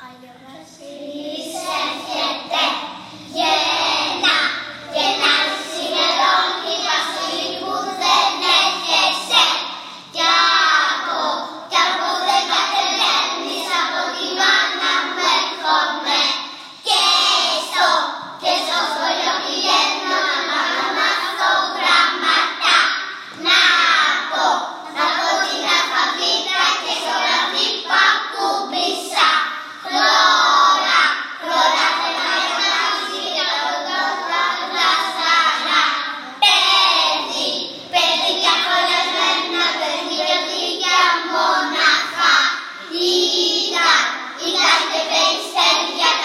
Ay yavaş. Ida, Ida, que pensa